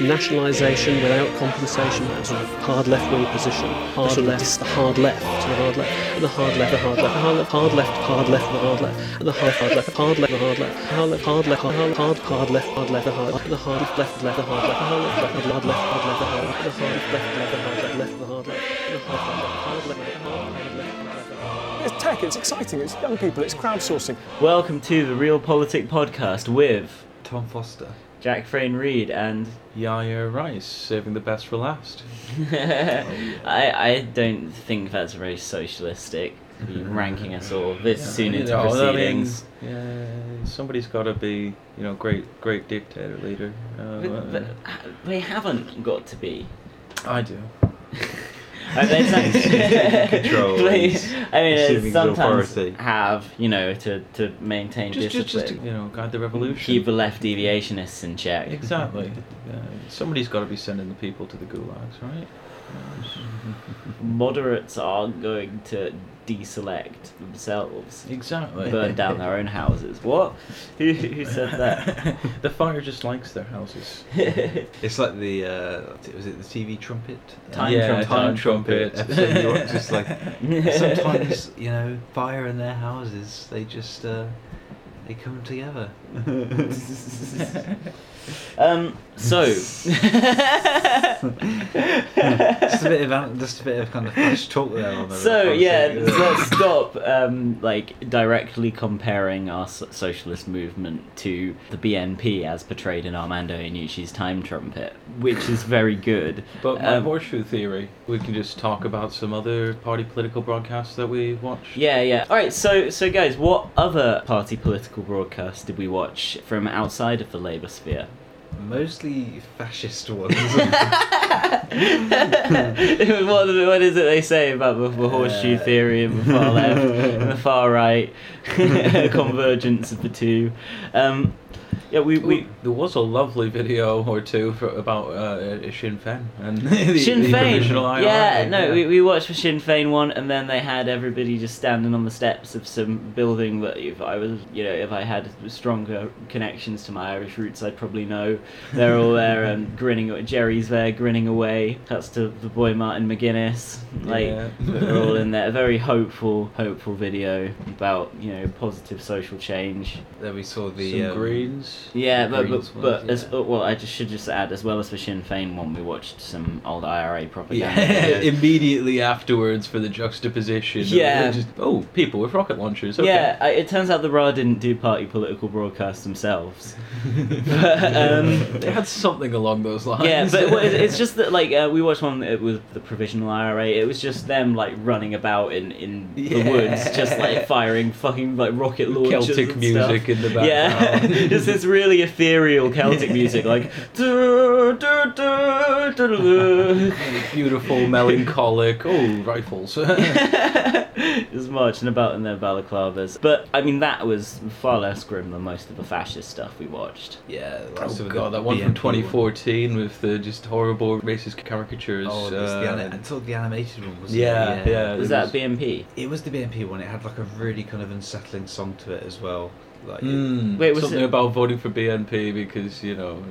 nationalisation without compensation, that sort of hard left wing position. Hard left, the hard left, the hard left, and the hard left, the hard left, the hard left, hard left, hard left, the hard left, and the hard left, hard left, hard left, the hard left, hard left, hard left, hard left, hard left, hard left, hard left, the hard the hard left, hard left, the hard left, the hard left, hard left, hard left, hard left, the hard left, the hard left, hard left, the hard left, hard left, the hard left, the hard left, hard left, the hard left, hard left, hard left. It's tech, it's exciting, it's young people, it's crowdsourcing. Welcome to the Real Politic Podcast with Tom Foster. Jack Frayne Reed and Yaya Rice, saving the best for last. I, I don't think that's very socialistic. ranking us all this soon into You know, I mean, proceedings. yeah, somebody's got to be, you know, great, great dictator leader. Uh, But, but uh, they haven't got to be. I do. I mean, it's- Control They- and I mean, assuming it's sometimes authority. have you know to, to maintain Just, just, discipline, just to, you know, guide the revolution. keep the left deviationists in check. Exactly. Yeah, somebody's got to be sending the people to the gulags, right? Moderates aren't going to deselect themselves, Exactly. burn down their own houses. What? Who, who said that? the fire just likes their houses. It's like the uh, was it the TV trumpet? Time yeah, trumpet. time trumpet. episode. Just like sometimes you know fire in their houses. They just uh, they come together. Um. So. just a bit of just a bit of kind of flash talk there. On the So yeah, conversation. let's stop um, like directly comparing our socialist movement to the BNP as portrayed in Armando Iannucci's Time Trumpet, which is very good. But my Um, horseshoe theory, we can just talk about some other party political broadcasts that we watch. Yeah, yeah. All right, so so guys, what other party political broadcasts did we watch from outside of the Labour sphere? Mostly fascist ones. what, what is it they say about the, the horseshoe Uh, theory and the far left and the far right convergence of the two? Um, yeah, we, we there was a lovely video or two for, about uh, Sinn Féin and the, Sinn the Féin. Yeah, no, yeah. We, we watched the Sinn Féin one, and then they had everybody just standing on the steps of some building that if I was, you know, if I had stronger connections to my Irish roots, I'd probably know. They're all there and grinning. Gerry's there grinning away. That's to the boy Martin McGuinness. Like Yeah. they're all in there. A very hopeful, hopeful video about you know positive social change. then we saw the Some um, greens. Yeah, but but, ones, but as, uh, well, I just should just add as well as the Sinn Féin one, we watched some old IRA propaganda. Yeah, immediately afterwards for the juxtaposition. Yeah. just, oh, people with rocket launchers. Okay. Yeah, I, it turns out the RA didn't do party political broadcasts themselves. but, um, they had something along those lines. yeah, but it- it's just that like uh, we watched one with the provisional IRA. It was just them like running about in in the woods, just like firing fucking like rocket launchers. Celtic music stuff. in the Yeah, background. just this really ethereal Celtic music, like. Beautiful, melancholic. Oh, rifles. just marching about in their balaclavas. But I mean, that was far less grim than most of the fascist stuff we watched. yeah. Oh so god, that one from BNP 2014 with the just horrible racist caricatures. Oh, this, the uh, ani- I thought the animated one was. Yeah, yeah. Was it that was- BNP? It was the BNP one. It had like a really kind of unsettling song to it as well. Like, Mm, Wait, was something it- about voting for BNP because you know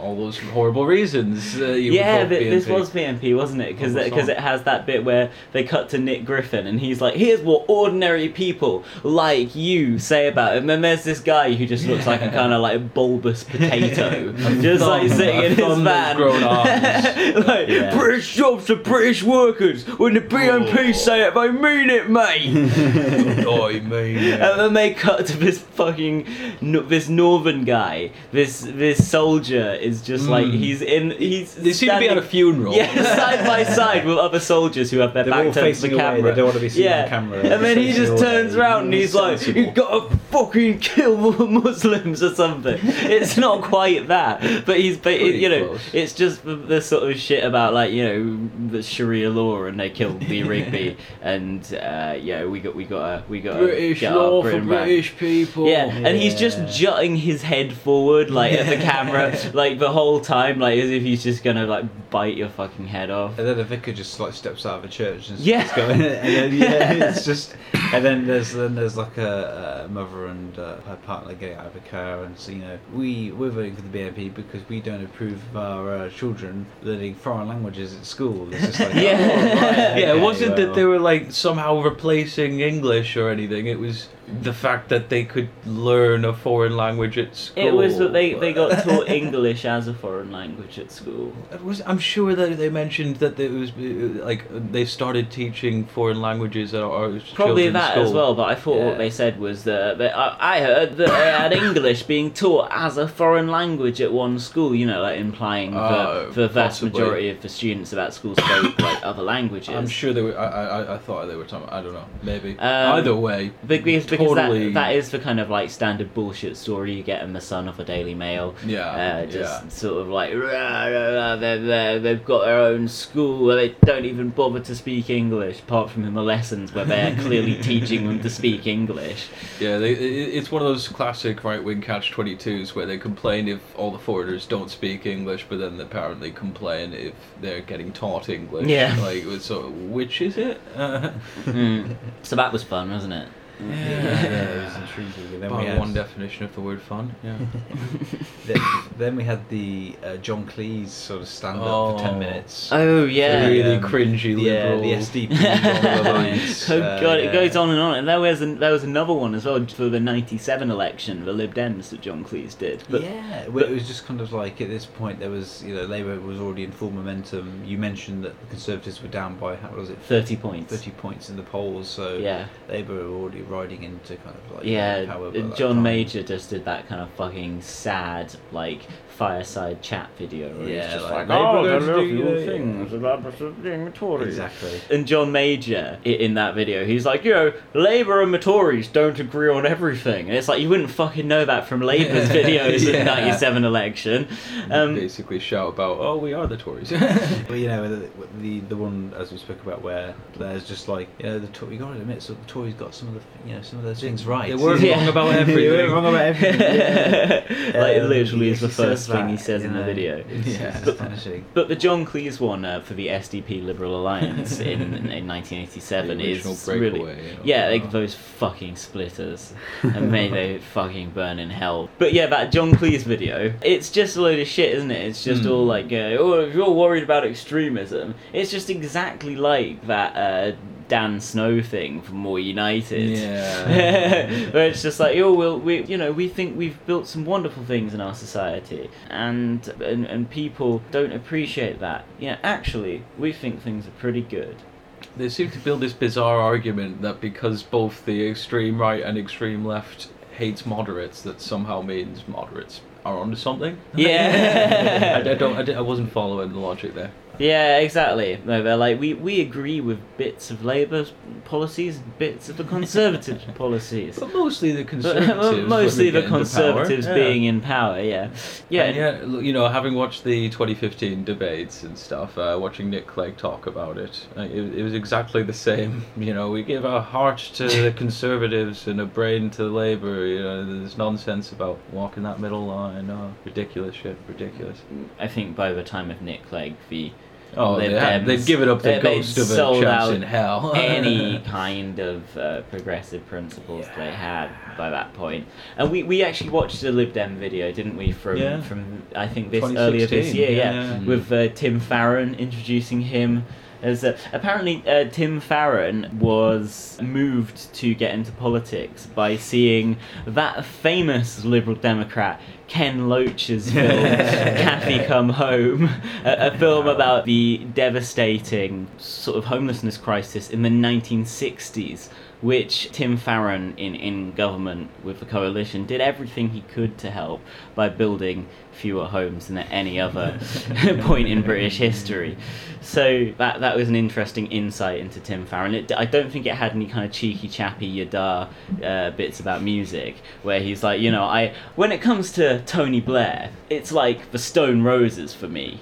all those horrible reasons. Uh, yeah, th- this was BNP, wasn't it? Because because it has that bit where they cut to Nick Griffin and he's like, "Here's what ordinary people like you say about it." And then there's this guy who just looks like a kind of like bulbous potato, just like sitting in his thumb van, grown arms. like Yeah. British jobs to British workers. When the BNP Oh. say it, they mean it, mate. oh, you mean? And then they cut to this fucking this northern guy, this this soldier is just like Mm. he's in he's They seem to be at a funeral. Yeah, side by side with other soldiers who have their They're back all turned to facing the away, camera. they don't want to be seen yeah. on camera. And then he Facing just away. turns around and he's like, Sensible. "You gotta fucking kill Muslims or something." It's not quite that, but he's but it, Pretty you know close. it's just the, the sort of shit about like you know the Sharia law and they killed Lee Rigby and uh, yeah we got we got we got British law for. British people. Yeah, and he's just Yeah. jutting his head forward like at the camera, like the whole time, like as if he's just gonna like bite your fucking head off. And then the vicar just like steps out of the church and Yeah. starts going, and then, yeah, it's just, and then there's then there's like a, a mother and uh, her partner getting out of a car, and so you know we we're voting for the BNP because we don't approve of our uh, children learning foreign languages at school. It's just like, Yeah. oh, right, yeah, it wasn't that they were like somehow replacing English or anything. It was the fact that they could learn a foreign language at school. It was that they, they got taught English as a foreign language at school. It was, I'm sure that they mentioned that it was uh, like they started teaching foreign languages at our Probably that school. as well, but I thought Yeah. what they said was that, that I, I heard that they had English being taught as a foreign language at one school, you know, like implying Oh, that the vast possibly. majority of the students of that school spoke like other languages. I'm sure they were. I, I, I thought they were talking. I don't know. Maybe. Um, Either way, Because, because totally. that, that is the kind of like standard bullshit story you get in the Sun of the Daily Mail. Yeah, Uh, just yeah. sort of like rah, rah, rah, they're, they've got their own school where they don't even bother to speak English, apart from in the lessons where they're clearly teaching them to speak English. Yeah, they, it's one of those classic right wing catch 22s where they complain if all the foreigners don't speak English, but then apparently complain if they're getting taught English. Yeah. Like, so which is it? Uh, Mm. So that was fun, wasn't it? Yeah, yeah, it was intriguing. And then by we had, one definition of the word fun. Yeah. then, then we had the uh, John Cleese sort of stand up for ten minutes. Oh yeah. Really Um, cringy yeah, liberal. the SDP alliance. oh uh, god, it goes on and on. And there was an, there was another one as well for the '97 election, the Lib Dems that John Cleese did. But yeah, well, but- it was just kind of like at this point there was, you know, Labour was already in full momentum. You mentioned that the Conservatives were down by how was it, 30 points. thirty points in the polls, so Yeah. Labour were already riding into kind of like Yeah, power. by that John time. Major just did that kind of fucking sad, like, fireside chat video where Yeah, he's just like, like, "Oh, oh, they're there are doing few things about being Tories. Exactly. And John Major, in that video, he's like, you know, Labour and the Tories don't agree on everything. And it's like, you wouldn't fucking know that from Labour's videos in Yeah. the 97 election. Um, basically shout about, "Oh, we are the Tories." Well, you know, the, the the one as we spoke about where there's just like you know the to- you got to admit, so the Tories got some of the you know some of those things right. They weren't Yeah. wrong about They everything. weren't wrong about everything. like, Um, literally he is the first says thing he says you in the video. It's, Yeah. it's But- astonishing. But the John Cleese one uh, for the SDP Liberal Alliance in, in 1987 is really breakaway, you know. yeah, like those fucking splitters, and may they fucking burn in hell. But yeah, that John Cleese video, it's just a load of shit, isn't it? It's just Hmm. all like, uh, oh, if you're worried about extremism, it's just exactly like that uh, Dan Snow thing from More United. Yeah. Where it's just like, oh, well, we, you know, we think we've built some wonderful things in our society, and and, and people don't appreciate that. Yeah, actually, we think things are pretty good. They seem to build this bizarre argument that because both the extreme right and extreme left hates moderates, that somehow means moderates are onto something. Yeah. I, I don't. I, I wasn't following the logic there. Yeah, exactly. No, they're like we, we agree with bits of Labour's policies, bits of the Conservative policies. But mostly the But, conservatives. mostly the they get into Conservatives. Yeah. being in power. Yeah, yeah. And yeah, you know, having watched the 2015 debates and stuff, uh, watching Nick Clegg talk about it, uh, it, it was exactly the same. You know, we give our heart to the Conservatives and a brain to Labour. You know, there's nonsense about walking that middle line. Oh, ridiculous shit, ridiculous. I think by the time of Nick Clegg, the Oh, Lib they had, Dems, they've given up the ghost of a chance in hell. any kind of uh, progressive principles they had by that point. And we, we actually watched the Lib Dem video, didn't we? From Yeah. from I think this earlier this year, yeah, yeah. with uh, Tim Farron introducing him. As uh, apparently uh, Tim Farron was moved to get into politics by seeing that famous Liberal Democrat Ken Loach's film Cathy Come Home, a, a film about the devastating sort of homelessness crisis in the 1960s which Tim Farron in, in government with the coalition did everything he could to help by building fewer homes than at any other point in British history. So that that was an interesting insight into Tim Farron. It, I don't think it had any kind of cheeky chappy yada uh, bits about music where he's like, you know, I when it comes to Tony Blair, it's like the Stone Roses for me.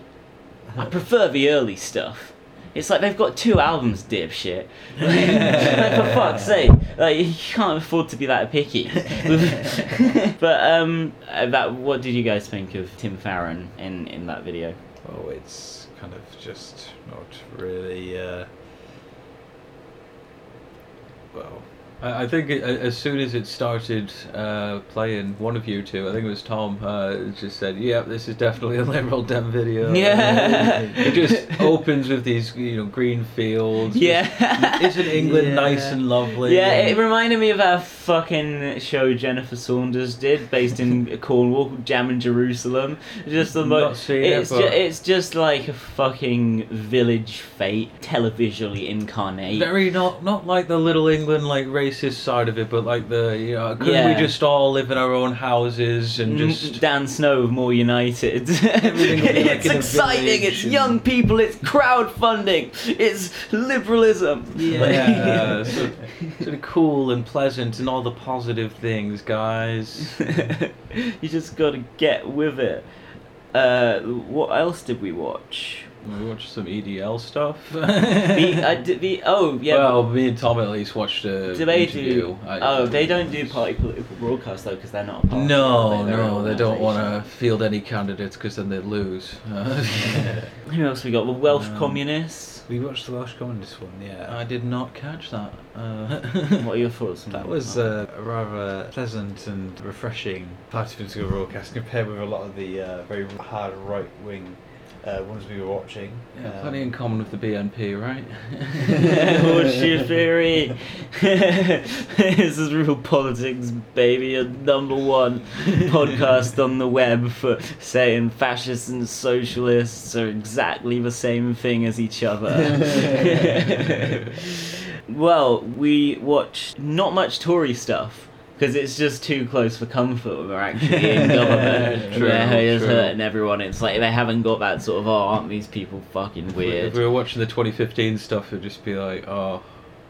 I prefer the early stuff. It's like they've got two albums, dipshit. like, for fuck's sake, like you can't afford to be that picky. but um, that what did you guys think of Tim Farron in in that video? Oh, it's kind of just not really. Uh, well, I, think it, as soon as it started uh, playing, one of you two, I think it was Tom, uh, just said, "Yep, this is definitely a Liberal Dem video." Yeah. it just opens with these, you know, green fields. Yeah. Isn't England Yeah. nice and lovely? Yeah, it reminded me of that fucking show Jennifer Saunders did, based in Cornwall, Jam and Jerusalem. Just the Not mo- seen it, it's, ju- it's just like a fucking village fete, televisually incarnate. Very not not like the Little England like racist side of it, but like the you know, couldn't Yeah. we just all live in our own houses and Mm, just Dan Snow More United. Like it's exciting. It's and- young people. It's crowdfunding. It's liberalism. yeah, so, sort of cool and pleasant and all the positive things, guys. you just got to get with it. Uh, what else did we watch? We watched some EDL stuff. The, uh, d- the oh yeah. Well, me and Tom at least watched a do they interview. do? I- oh, they don't do party political broadcasts though, because they're not. A party, No, they? No, they don't want to field any candidates because then they'd lose. Who else we got? The Welsh Um, communists. we watched the Welsh Communist one, yeah. I did not catch that. Uh, What are your thoughts on That was uh, a rather pleasant and refreshing party political broadcast compared with a lot of the uh, very hard right wing uh, ones we were watching. yeah, Um, plenty in common with the BNP, right? Horseshit theory. this is real politics, baby. A number one podcast on the web for saying fascists and socialists are exactly the same thing as each other. well, we watched not much Tory stuff. Because it's just too close for comfort when we're actually in government. True, They're just true. hurting everyone. It's like they haven't got that sort of, oh, aren't these people fucking weird? If we were watching the 2015 stuff, it'd just be like, oh,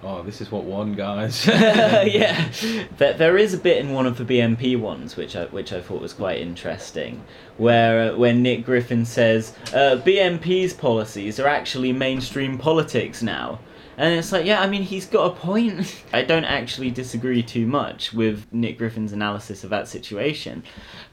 oh, this is what won, guys. yeah, there, there is a bit in one of the BNP ones which I which I thought was quite interesting, where uh, when Nick Griffin says uh, BNP's policies are actually mainstream politics now. And it's like, yeah, I mean, he's got a point. I don't actually disagree too much with Nick Griffin's analysis of that situation.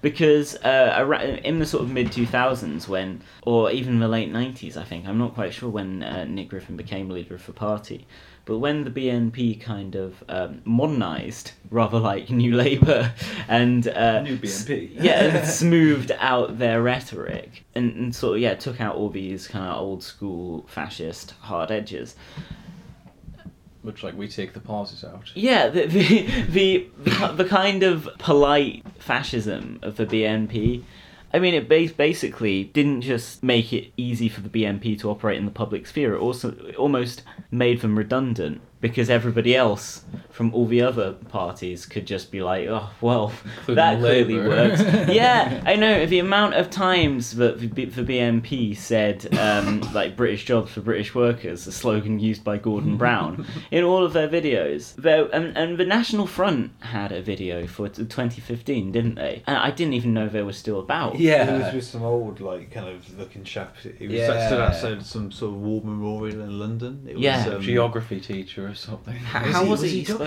Because uh, in the sort of mid 2000s, when, or even the late 90s, I think, I'm not quite sure when uh, Nick Griffin became leader of the party, but when the BNP kind of um, modernised, rather like New Labour, and uh, New BNP. yeah, and smoothed out their rhetoric, and, and sort of yeah, took out all these kind of old school fascist hard edges. Which, like, we take the pauses out. Yeah, the the the, the, the kind of polite fascism of the BNP. I mean, it bas- basically didn't just make it easy for the BNP to operate in the public sphere. It also it almost made them redundant because everybody else from all the other parties could just be like, oh well, Including that clearly Labour." works. yeah, I know the amount of times that the, the BNP said um, like British jobs for British workers, a slogan used by Gordon Brown in all of their videos. There, and, and the National Front had a video for 2015, didn't they? And I didn't even know they were still about. Yeah, it was with some old, like, kind of looking chap. He was Yeah. stood outside some sort of war memorial in London. It Yeah. was, um, Geography teacher or something. How, how was, was it he he spoke?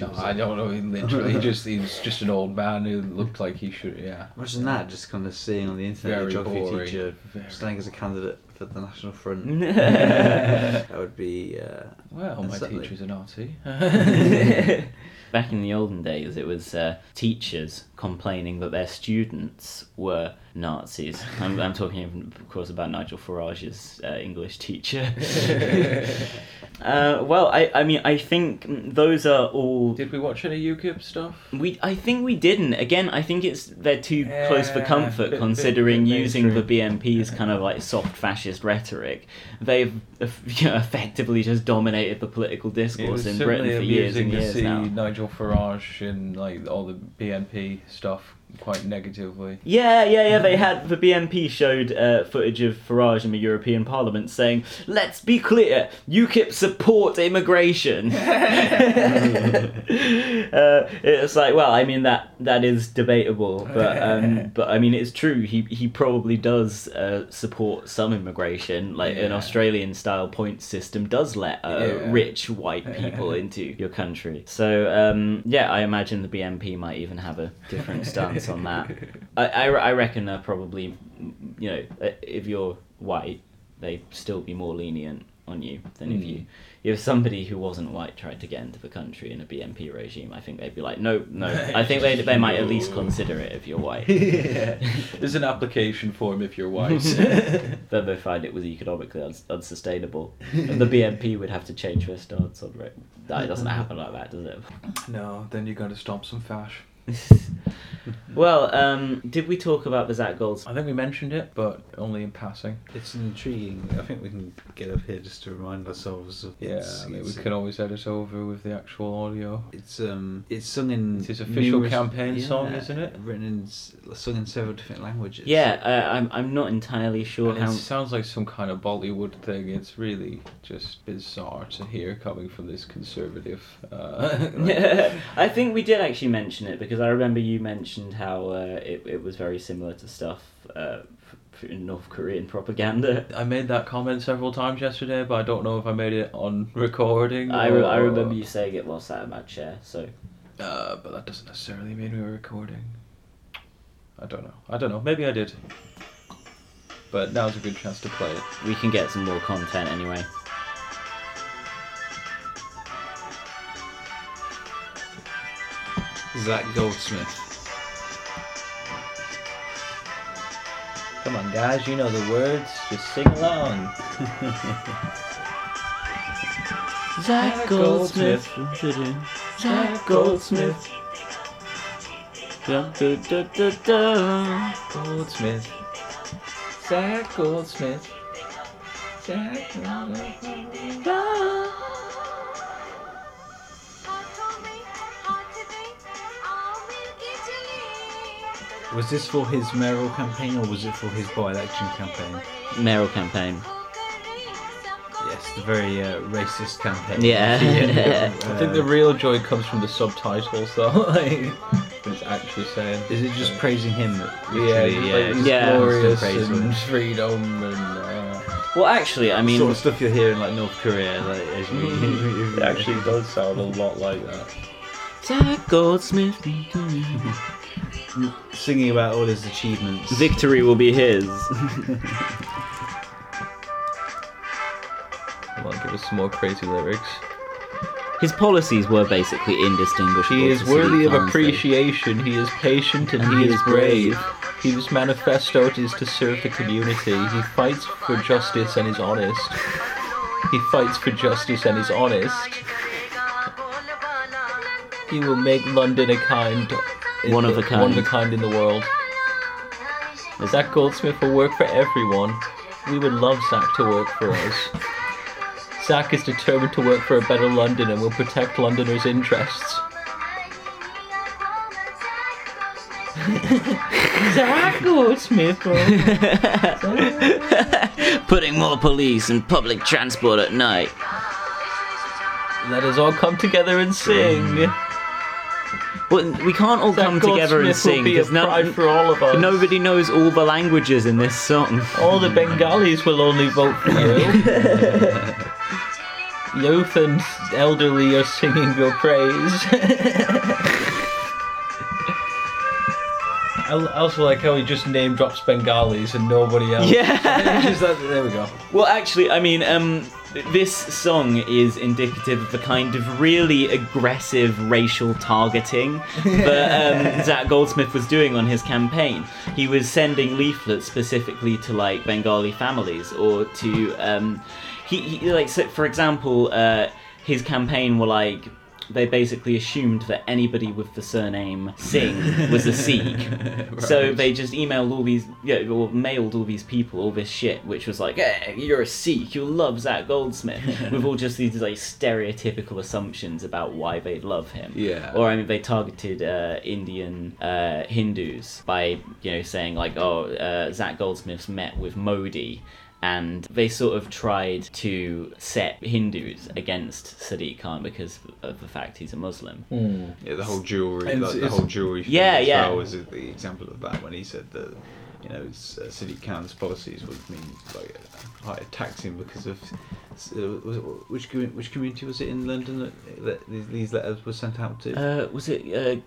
No, I don't know. He literally, he just he was just an old man who looked like he should. Yeah. Imagine that, just kind of seeing on the internet Very a geography boring. teacher Very standing as a candidate for the National Front. that would be. Uh, Well, my Exactly. teacher's an Nazi. Back in the olden days, it was uh, teachers complaining that their students were Nazis. I'm, I'm talking, of course, about Nigel Farage's uh, English teacher. uh, well, I, I mean, I think those are all. Did we watch any UKIP stuff? We, I think we didn't. Again, I think it's they're too close for comfort, bit- bit- considering bit using the. BNP's kind of like soft fascist rhetoric, they've you know, effectively just dominated the political discourse in Britain for years and years see now. Nigel Farage and like all the BNP stuff quite negatively. Yeah, yeah, yeah. They had the BNP showed uh, footage of Farage in the European Parliament saying, "Let's be clear, UKIP support immigration." uh, it's like, well, I mean that that is debatable, but um, but I mean it's true. He he probably does uh, support some immigration. Like an Australian style point system does let uh, Yeah. rich white people into your country. So um, yeah, I imagine the BNP might even have a different stance on that. I, I, I reckon they're probably, you know, uh, if you're white, they'd still be more lenient on you than if you if somebody who wasn't white tried to get into the country in a BNP regime. I think they'd be like, no, no. I think they they might at least consider it if you're white. yeah. There's an application form if you're white. then they find it was economically uns- unsustainable, and the BNP would have to change their stance on it. That doesn't happen like that, does it? no, then you're going to stomp some fash. well, um, did we talk about the Zach Golds? I think we mentioned it, but only in passing. It's an intriguing. I think we can get up here just to remind ourselves of. Yeah, it's, I mean, we can always edit over with the actual audio. It's um, it's sung in. It's his official numerous- campaign song, isn't it? Written in, sung in several different languages. Yeah, uh, I'm. I'm not entirely sure And how. it sounds like some kind of Bollywood thing. It's really just bizarre to hear coming from this conservative. Uh, I think we did actually mention it because I remember you mentioned how uh, it, it was very similar to stuff uh, in North Korean propaganda. I made that comment several times yesterday, but I don't know if I made it on recording. I, re- I remember you saying it while sat in my chair. So Uh, but that doesn't necessarily mean we were recording. I don't know. I don't know. Maybe I did. But now's a good chance to play it. we can get some more content anyway. Zach Goldsmith. Come on, guys. You know the words. Just sing along. Zach Goldsmith. Zach Goldsmith. Dun, dun, dun, dun, dun. Goldsmith. Zach Goldsmith. Zach Goldsmith. Was this for his mayoral campaign or was it for his by-election campaign? Mayoral campaign. Yes, the very uh, racist campaign. Yeah. I think the real joy comes from the subtitles, though. like, what it's actually saying. Is it just praising him? Yeah, yeah, like it's Yeah. glorious and him. freedom and. Uh, Well, actually, I mean, sort of stuff you'll hear in like North Korea. Like, as you, it actually does sound a lot like that. Zach Goldsmith. Singing about all his achievements. Victory will be his. Come on, give us some more crazy lyrics. His policies were basically indistinguishable. He is worthy of council. appreciation. He is patient and, he, is brave. His manifesto is to serve the community. He fights for justice and is honest. He fights for justice and is honest. He will make London a kind, One of a kind. one of a kind. kind in the world. Zach Goldsmith will work for everyone. We would love Zach to work for us. Zach is determined to work for a better London and will protect Londoners' interests. Zach Goldsmith, Putting more police and public transport at night. Let us all come together and sing. Well, we can't all Zach come together and sing because no, pride for all of us. nobody knows all the languages in this song. All the Bengalis will only vote for you. Youth and elderly are singing your praise. I I also like how he just name drops Bengalis and nobody else. Yeah. There we go. Well, actually, I mean, um, this song is indicative of the kind of really aggressive racial targeting that um, Zach Goldsmith was doing on his campaign. He was sending leaflets specifically to like Bengali families or to um, he, he like so for example, uh, his campaign were like they basically assumed that anybody with the surname Singh was a Sikh. So they just emailed all these, yeah, or mailed all these people all this shit, which was like, hey, you're a Sikh, you'll love Zach Goldsmith, with all just these like stereotypical assumptions about why they'd love him. Yeah. Or I mean, they targeted uh, Indian uh, Hindus by you know saying like, oh, uh, Zach Goldsmith's met with Modi. And they sort of tried to set Hindus against Sadiq Khan because of the fact he's a Muslim. Yeah, the whole jewelry, And like, the whole jewelry. thing Yeah, as yeah. Well was the example of that when he said that, you know, S- uh, Sadiq Khan's policies would mean like uh, higher taxing because of uh, was it, which which community was it in London that, that these, these letters were sent out to? Uh, was it uh,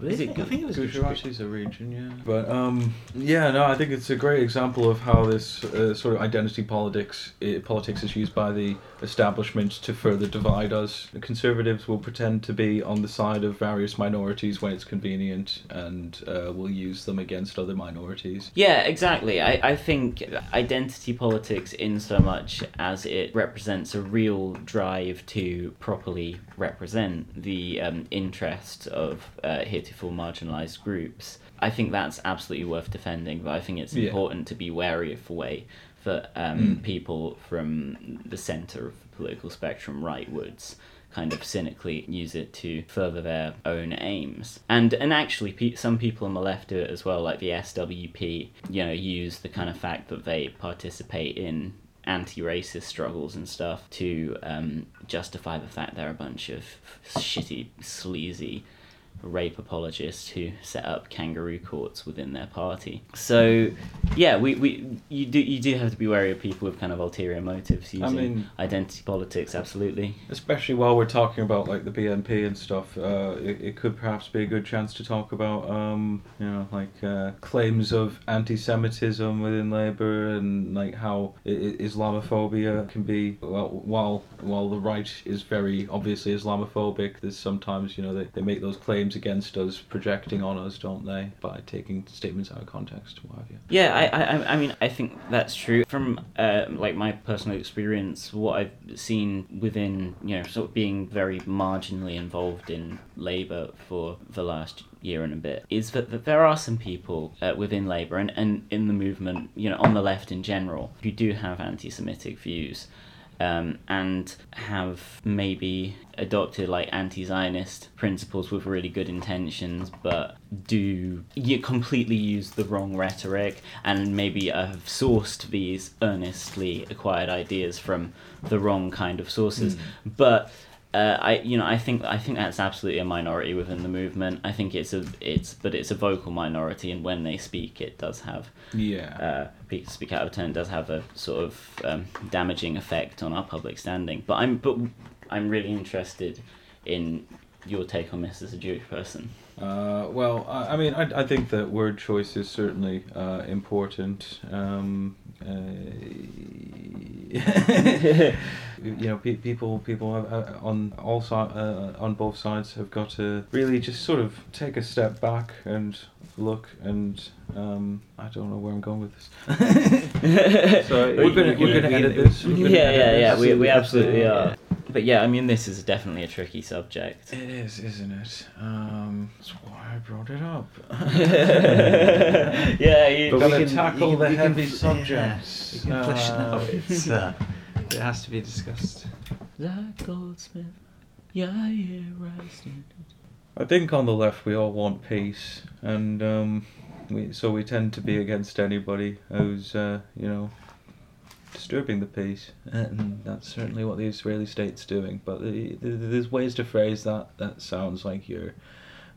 Gujarati? Is it I think it was Gujarati's a region, yeah. But um, yeah, no, I think it's a great example of how this uh, sort of identity politics uh, politics is used by the establishment to further divide us. The conservatives will pretend to be on the side of various minorities when it's convenient, and uh, will use them against other minorities. Yeah, exactly. I, I think identity politics, in so much as it represents a real drive to properly represent the um, interests of uh, heretofore marginalised groups, I think that's absolutely worth defending. But I think it's Yeah. important to be wary of the way that um, Mm. people from the centre of the political spectrum rightwards kind of cynically use it to further their own aims. And and actually, pe- some people on the left do it as well, like the SWP. You know, use the kind of fact that they participate in anti-racist struggles and stuff to um, justify the fact they're a bunch of shitty, sleazy rape apologists who set up kangaroo courts within their party. So, yeah, we, we you do you do have to be wary of people with kind of ulterior motives using mean- identity politics. Absolutely. Especially while we're talking about like the BNP and stuff, uh, it, it could perhaps be a good chance to talk about, um, you know, like uh, claims of anti-Semitism within Labour and like how I- I- Islamophobia can be. Well, while while the right is very obviously Islamophobic, there's sometimes you know they, they make those claims against us, projecting on us, don't they, by taking statements out of context, what have you. Yeah, I, I, I- mean, I think that's true. From uh, like my personal experience, what I've seen within, you know, sort of being very marginally involved in Labour for the last year and a bit, is that, that there are some people uh, within Labour and, and in the movement, you know, on the left in general, who do have anti-Semitic views. Um, and have maybe adopted like anti-Zionist principles with really good intentions, but do you completely use the wrong rhetoric and maybe have sourced these earnestly acquired ideas from the wrong kind of sources. But uh, I, you know, I think I think that's absolutely a minority within the movement. I think it's a it's but it's a vocal minority, and when they speak, it does have Yeah. uh, pe- speak out of turn does have a sort of um, damaging effect on our public standing. But I'm but I'm really interested in your take on this as a Jewish person. Uh, well, I, I mean, I, I think that word choice is certainly uh, important. Um, uh, you know, pe- people people have, uh, on all si- uh, on both sides have got to really just sort of take a step back and look and um, I don't know where I'm going with this. so we're gonna edit this. Yeah, yeah, yeah. We, we absolutely Yeah. are. But yeah, I mean, this is definitely a tricky subject. It is, isn't it? Um, that's why I brought it up. yeah, you, But gotta can- tackle you the you heavy can- subjects. You can flesh it Uh, out. It's, uh, it has to be discussed. Zach Goldsmith, yeah, yeah, right. I think on the left we all want peace, and um, we, so we tend to be against anybody who's, uh, you know, disturbing the peace, and that's certainly what the Israeli state's doing. But the, the, there's ways to phrase that that sounds like you're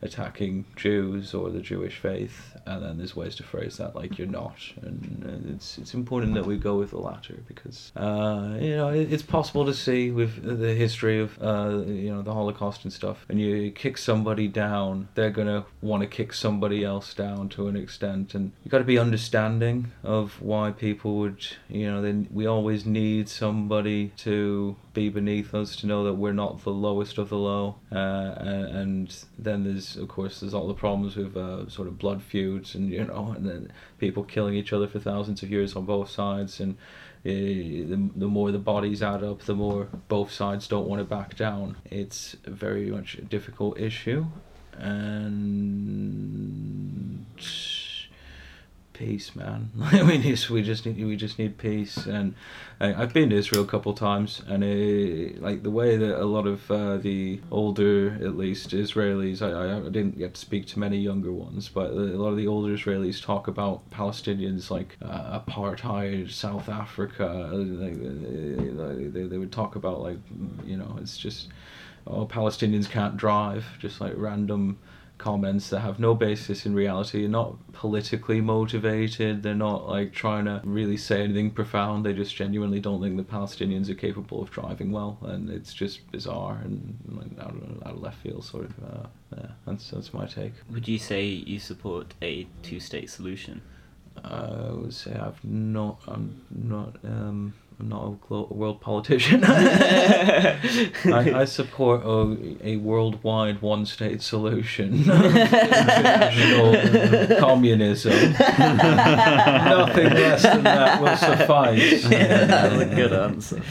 attacking Jews or the Jewish faith, and then there's ways to phrase that like you're not, and uh, it's it's important that we go with the latter because uh, you know it's possible to see with the history of uh, you know the Holocaust and stuff. and you kick somebody down, they're gonna want to kick somebody else down to an extent, and you got to be understanding of why people would you know then we always need somebody to be beneath us to know that we're not the lowest of the low, uh, and, and then there's there's of course there's all the problems with uh, sort of blood feuds and you know and then people killing each other for thousands of years on both sides and uh, the, the more the bodies add up the more both sides don't want to back down. It's very much a difficult issue and peace, man. we just we just need we just need peace. And uh, I've been to Israel a couple times, and uh, like the way that a lot of uh, the older, at least Israelis, I, I didn't get to speak to many younger ones, but a lot of the older Israelis talk about Palestinians like uh, apartheid, South Africa. Like, they, they, they would talk about like you know it's just oh Palestinians can't drive, just like random comments that have no basis in reality They're not politically motivated they're not like trying to really say anything profound they just genuinely don't think the palestinians are capable of driving well and it's just bizarre and like, out, of, out of left field sort of uh, yeah that's that's my take Would you say you support a two-state solution? i would say i've not i'm not um I'm not a world politician. I, I support a, a worldwide one state solution. Communism. Nothing less than that will suffice. That's a good answer.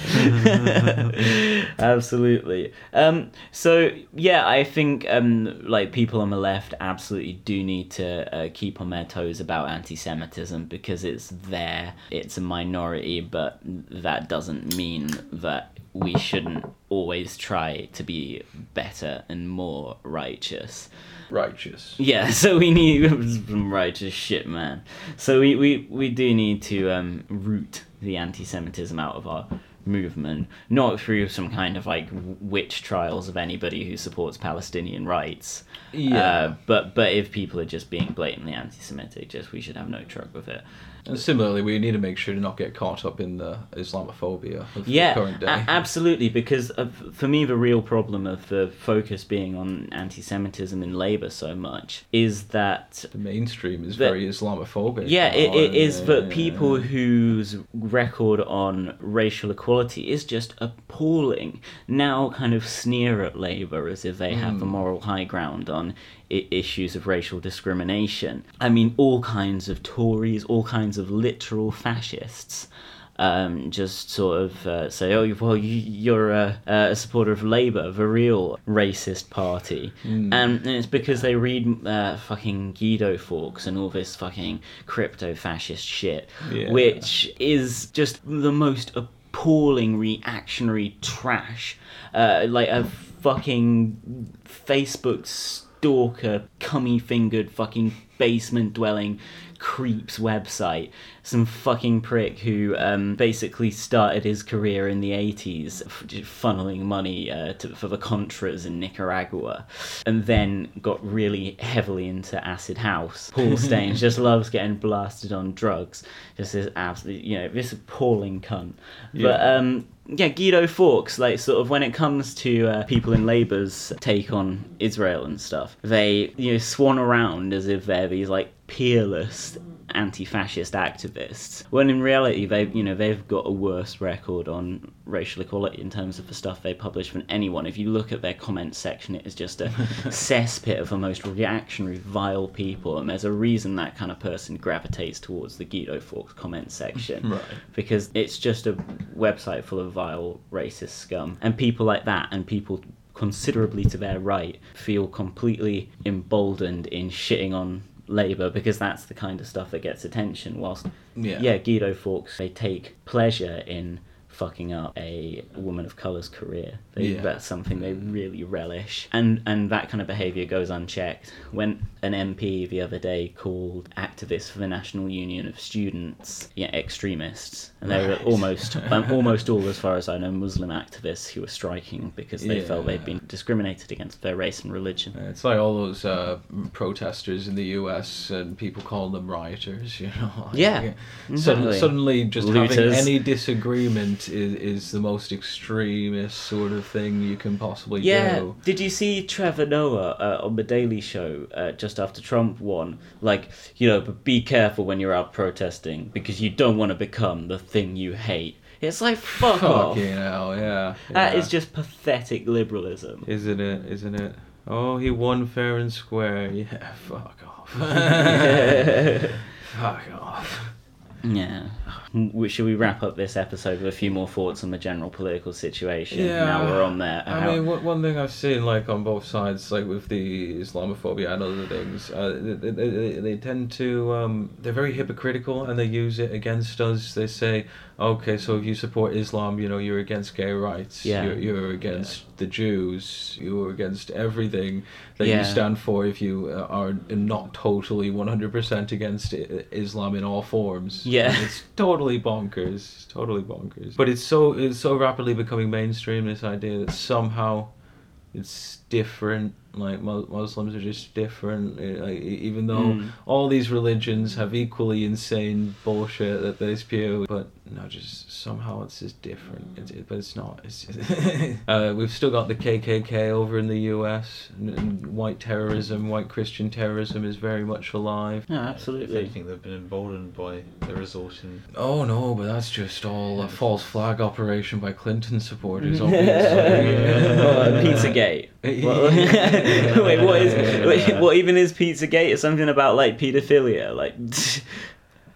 Absolutely. Um, so yeah, I think um, like people on the left absolutely do need to uh, keep on their toes about anti-Semitism because it's there. It's a minority, but that doesn't mean that we shouldn't always try to be better and more righteous. Righteous. Yeah, so we need some righteous shit, man. So we, we, we do need to um, root the anti Semitism out of our movement, not through some kind of like witch trials of anybody who supports Palestinian rights. Yeah. Uh, but but if people are just being blatantly anti-Semitic, just we should have no truck with it. And similarly, we need to make sure to not get caught up in the Islamophobia of Yeah, the current day. a- absolutely. Because of, for me, the real problem of the focus being on anti-Semitism in Labour so much is that the mainstream is The- very Islamophobic. Yeah, it, it is that uh, people whose record on racial equality is just appalling now kind of sneer at Labour as if they have the moral high ground on issues of racial discrimination. I mean, all kinds of Tories, all kinds of literal fascists. Um, just sort of uh, say, oh, well, you, you're a, a supporter of Labour, the real racist party. And it's because they read uh, fucking Guido Fawkes and all this fucking crypto fascist shit, Yeah. which is just the most appalling reactionary trash. Uh, like a fucking Facebook stalker, cummy fingered, fucking basement dwelling creeps website. Some fucking prick who um, basically started his career in the 80s f- funneling money uh, to, for the Contras in Nicaragua and then got really heavily into acid house. Paul Staines just loves getting blasted on drugs. Just this absolutely, you know, this appalling cunt. But Yeah. um, yeah, Guido Fawkes, like sort of when it comes to uh, people in Labour's take on Israel and stuff, they you know swan around as if they're these like peerless anti-fascist activists when in reality they you know they've got a worse record on racial equality in terms of the stuff they publish than anyone if you look at their comment section it is just a cesspit of the most reactionary vile people and there's a reason that kind of person gravitates towards the Guido Fawkes comment section Right. because it's just a website full of vile racist scum and people like that and people considerably to their right feel completely emboldened in shitting on Labour because that's the kind of stuff that gets attention whilst Yeah. yeah Guido Fawkes they take pleasure in fucking up a woman of colour's career they, Yeah. that's something they really relish and and that kind of behaviour goes unchecked when an MP the other day called activists for the National Union of Students yeah extremists and they were almost um, almost all as far as I know Muslim activists who were striking because they felt they'd been discriminated against their race and religion It's like all those uh, protesters in the U.S. and people call them rioters. You know. Like, Yeah, exactly. suddenly, just having any disagreement is, is the most extremist sort of thing you can possibly Yeah. do. Did you see Trevor Noah uh, on the Daily Show uh, just after Trump won? Like, you know, but be careful when you're out protesting because you don't want to become the thing you hate. It's like fuck off. Fucking hell, yeah. That yeah. is just pathetic liberalism. Isn't it? Isn't it? Oh, he won fair and square. Yeah, fuck off. fuck off. Yeah. Should we wrap up this episode with a few more thoughts on the general political situation? Yeah, Now we're on there. I How- mean, one one thing I've seen, like on both sides, like with the Islamophobia and other things, uh, they, they, they, they tend to, um, they're very hypocritical and they use it against us. They say, okay, so if you support Islam, you know, you're against gay rights. Yeah. You're, you're against the Jews. You're against everything that Yeah. you stand for if you uh, are not totally 100% against Islam in all forms. Yeah. And It's totally bonkers. Totally bonkers. But it's so it's so rapidly becoming mainstream. This idea that somehow it's different. Like Muslims are just different. eh, Like, even though Mm. all these religions have equally insane bullshit that they spew, but no, just somehow it's just different. It's, it, but it's not. It's just uh, we've still got the KKK over in the U.S. And, and white terrorism, white Christian terrorism is very much alive. No, If absolutely. anything, they've been emboldened by the result in. Oh no, but that's just all a false flag operation by Clinton supporters, Oh, obviously. Pizzagate. What- wait, what is? Wait, what even is Pizzagate? It's something about like paedophilia, like.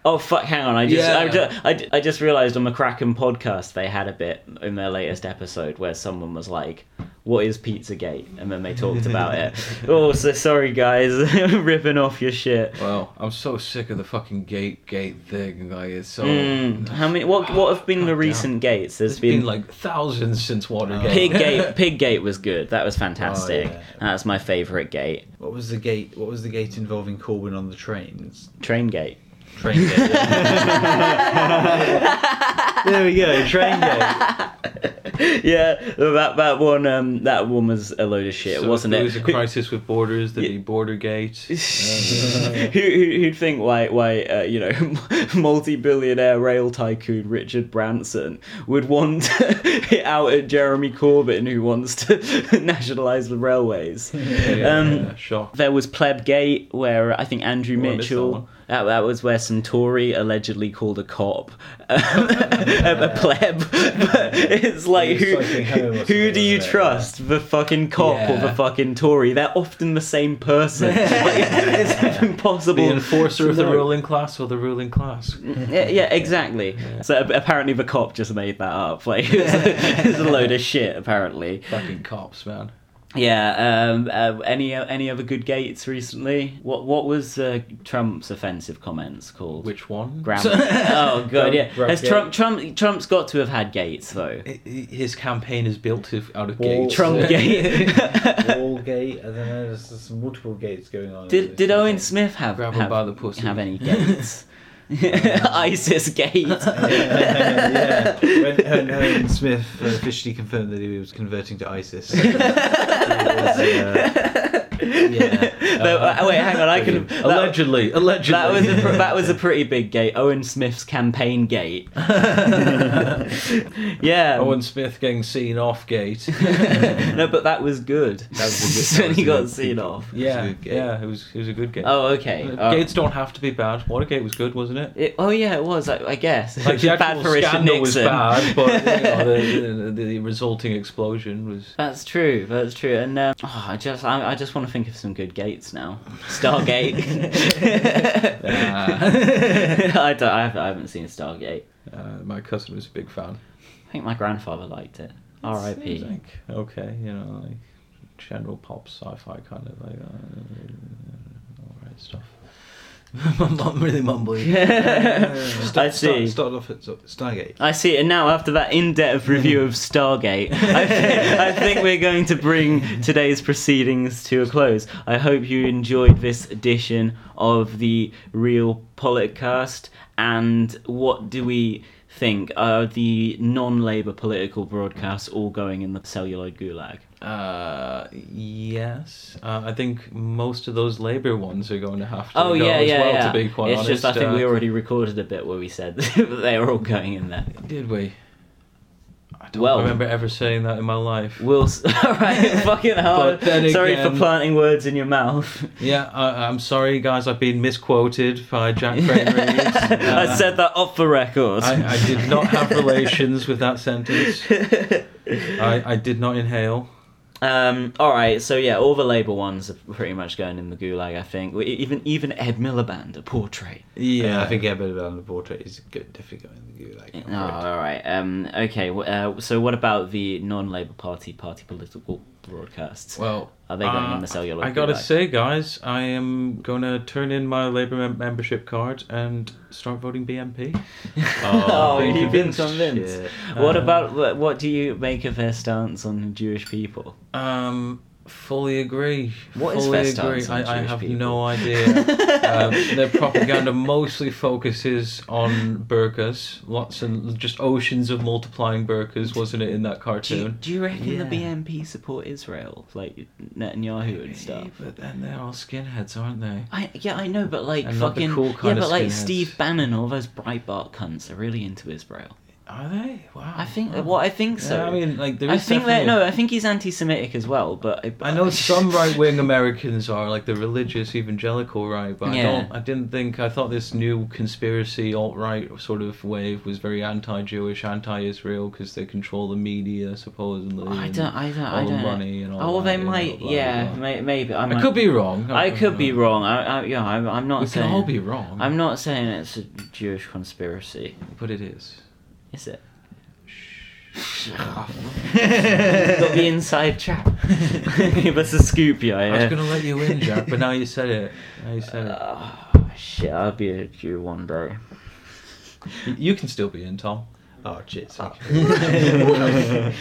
Oh fuck! Hang on, I just, I, just I, I just realized on the Kraken podcast they had a bit in their latest episode where someone was like, "What is Pizzagate?" and then they talked about it. Oh, so sorry guys, ripping off your shit. Well, I'm so sick of the fucking gate gate thing. Like it's so. Mm, how many? What what have been the Goddamn. recent gates? There's It's been like thousands since Watergate. Pig gate, Pig gate was good. That was fantastic. Oh, yeah. That's my favourite gate. What was the gate? What was the gate involving Corbyn on the trains? Train gate. Train gate. there we go. Train gate. yeah, that that one um that one was a load of shit, So wasn't if it? there was a crisis with borders, there'd be Bordergate. who, who who'd think why why uh, you know multi-billionaire rail tycoon Richard Branson would want it out at Jeremy Corbyn who wants to nationalise the railways. Yeah, Um, yeah, shock. There was Pleb Gate, where I think Andrew Oh, I Mitchell. One. That, that was where some Tory allegedly called a cop um, a, a pleb. But it's like who was cycling home or who do you wasn't trust, the fucking cop or the fucking Tory? They're often the same person. like, it's impossible. The enforcer to of the know. ruling class or the ruling class? Yeah, yeah, exactly. So apparently the cop just made that up. Like it's, it's a load of shit. Apparently. Fucking cops, man. Yeah. Um. Uh, any uh, any other good gates recently? What What was uh, Trump's offensive comments called? Which one? Gram- oh god, yeah. Gram- Has Trump Trump Trump's got to have had gates though. I- I- His campaign is built to, out of Wall- gates. Trump gate. Wall gate. I don't know. There's, there's multiple gates going on. Did Did Owen Smith have Grab have, by the pussy. have any gates? ISIS gate. yeah. When, when Owen Smith officially confirmed that he was converting to ISIS. Was, uh, yeah. No, uh, wait, hang on. I can. that- allegedly, allegedly. That was a that was a pretty big gate. Owen Smith's campaign gate. yeah. Owen Smith getting seen off gate. no, but that was good. That was a good- when he got seen off. yeah, a good gate. yeah, it was it was a good gate. Oh, okay. Uh. Gates don't have to be bad. Watergate was good, wasn't it? It- oh yeah, it was. I, I guess. Like the bad actual for Richard scandal was bad, but you know, the, the, the resulting explosion was. That's true. That's true. And uh, oh, I just, I, I just want to think of some good gates now. Stargate. I don't. I haven't, I haven't seen Stargate. Uh, my cousin was a big fan. I think my grandfather liked it. R.I.P. Like okay, you know, like general pop sci-fi kind of like uh, all right stuff. I'm really mumbling. I see. Start, started off at Stargate. I see, and now after that in-depth review of Stargate, I, thi- I think we're going to bring today's proceedings to a close. I hope you enjoyed this edition of the Real Politicast. And what do we think? Are the non-Labour political broadcasts all going in the celluloid gulag? Uh, yes. Uh, I think most of those Labour ones are going to have to Oh go yeah, as yeah, well. yeah. To be quite it's honest, just I think Uh, we already recorded a bit where we said they were all going in there. did we. I don't Well- remember ever saying that in my life. We'll s- all right, fucking then Sorry for planting words in your mouth. Yeah, I, I'm sorry, guys. I've been misquoted by Jack Crane Reeves. I Uh, said that off the record. I, I did not have relations with that sentence. I, I did not inhale. Um, all right, so yeah, all the Labour ones are pretty much going in the gulag. I think even even Ed Miliband, a portrait. Yeah, I think yeah, a the portrait is good, definitely going in the gulag. Oh, all right. Um, okay. Uh, so what about the non-Labour Party party political broadcasts? Well, Are they going uh, in the cellular? I gotta gulag? say, guys, I am gonna turn in my Labour mem- membership card and start voting BNP. Oh, being you've been convinced. Shit. What Uh, about what, what do you make of their stance on Jewish people? Um, fully agree. What is fully stance agree. I, I have people? no idea. um, their propaganda mostly focuses on burkas. Lots and just oceans of multiplying burkas, wasn't it, in that Do you, cartoon? do you reckon the Yeah. BNP support Israel, like Netanyahu and stuff? But then they're all skinheads, aren't they? I yeah I know, but like And the fucking cool yeah, but like skinheads. Steve Bannon, all those Breitbart cunts are really into Israel. Are they? Wow. I think Oh. well, I think so. Yeah, I mean, like there I think that no, I think he's anti-Semitic as well. But I, I know some right-wing Americans are like the religious evangelical right, but I don't. I didn't think. I thought this new conspiracy alt-right sort of wave was very anti-Jewish, anti-Israel because they control the media supposedly. I don't, I don't, all I don't. money and all oh, they know, might, blah, yeah, blah. may, maybe. I, I could be wrong. I could be wrong. I, I yeah, I'm, I'm not We saying. can all be wrong. I'm not saying it's a Jewish conspiracy. But it is. Is it? Got the inside track. Give us a scoop, yeah. I was gonna let you in, Jack, but now you said it. Now you said it. Oh, shit, I'll be a Jew one day. You can still be in, Tom. Oh, shit. Sorry,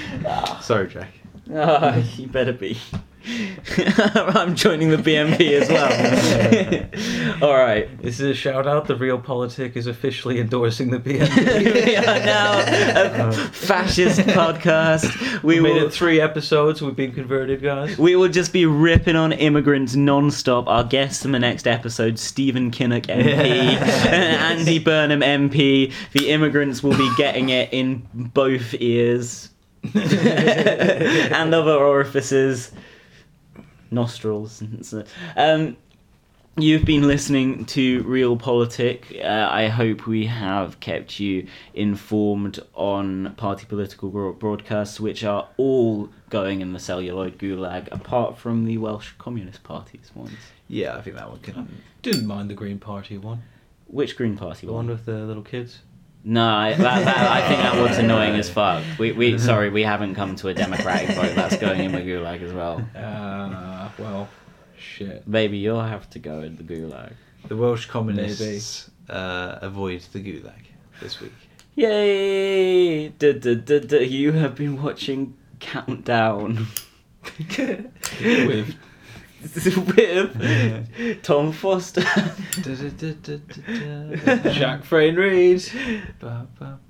sorry Jack. Oh, you better be. I'm joining the BNP as well. All right. This is a shout out. The Real Politic is officially endorsing the BNP. we are now a uh, fascist podcast. We We made will, it three episodes. We've been converted, guys. we will just be ripping on immigrants non-stop. Our guests in the next episode, Stephen Kinnock MP, Andy Burnham MP. The immigrants will be getting it in both ears and other orifices, nostrils. Um, You've been listening to Real Politic. Uh, I hope we have kept you informed on party political broadcasts, which are all going in the celluloid gulag, apart from the Welsh Communist Party's ones. Yeah, I think that one can. Didn't mind the Green Party one. Which Green Party The one? The one with the little kids. No, I, that, that, I think that one's annoying as fuck. We, we sorry, we haven't come to a democratic vote. That's going in the gulag as well. Uh, well, shit. Maybe you'll have to go in the gulag. The Welsh communists uh, avoid the gulag this week. Yay! Duh, duh, duh, duh. You have been watching Countdown With with Tom Foster. Jack Frayne Reed. Ba, ba, ba.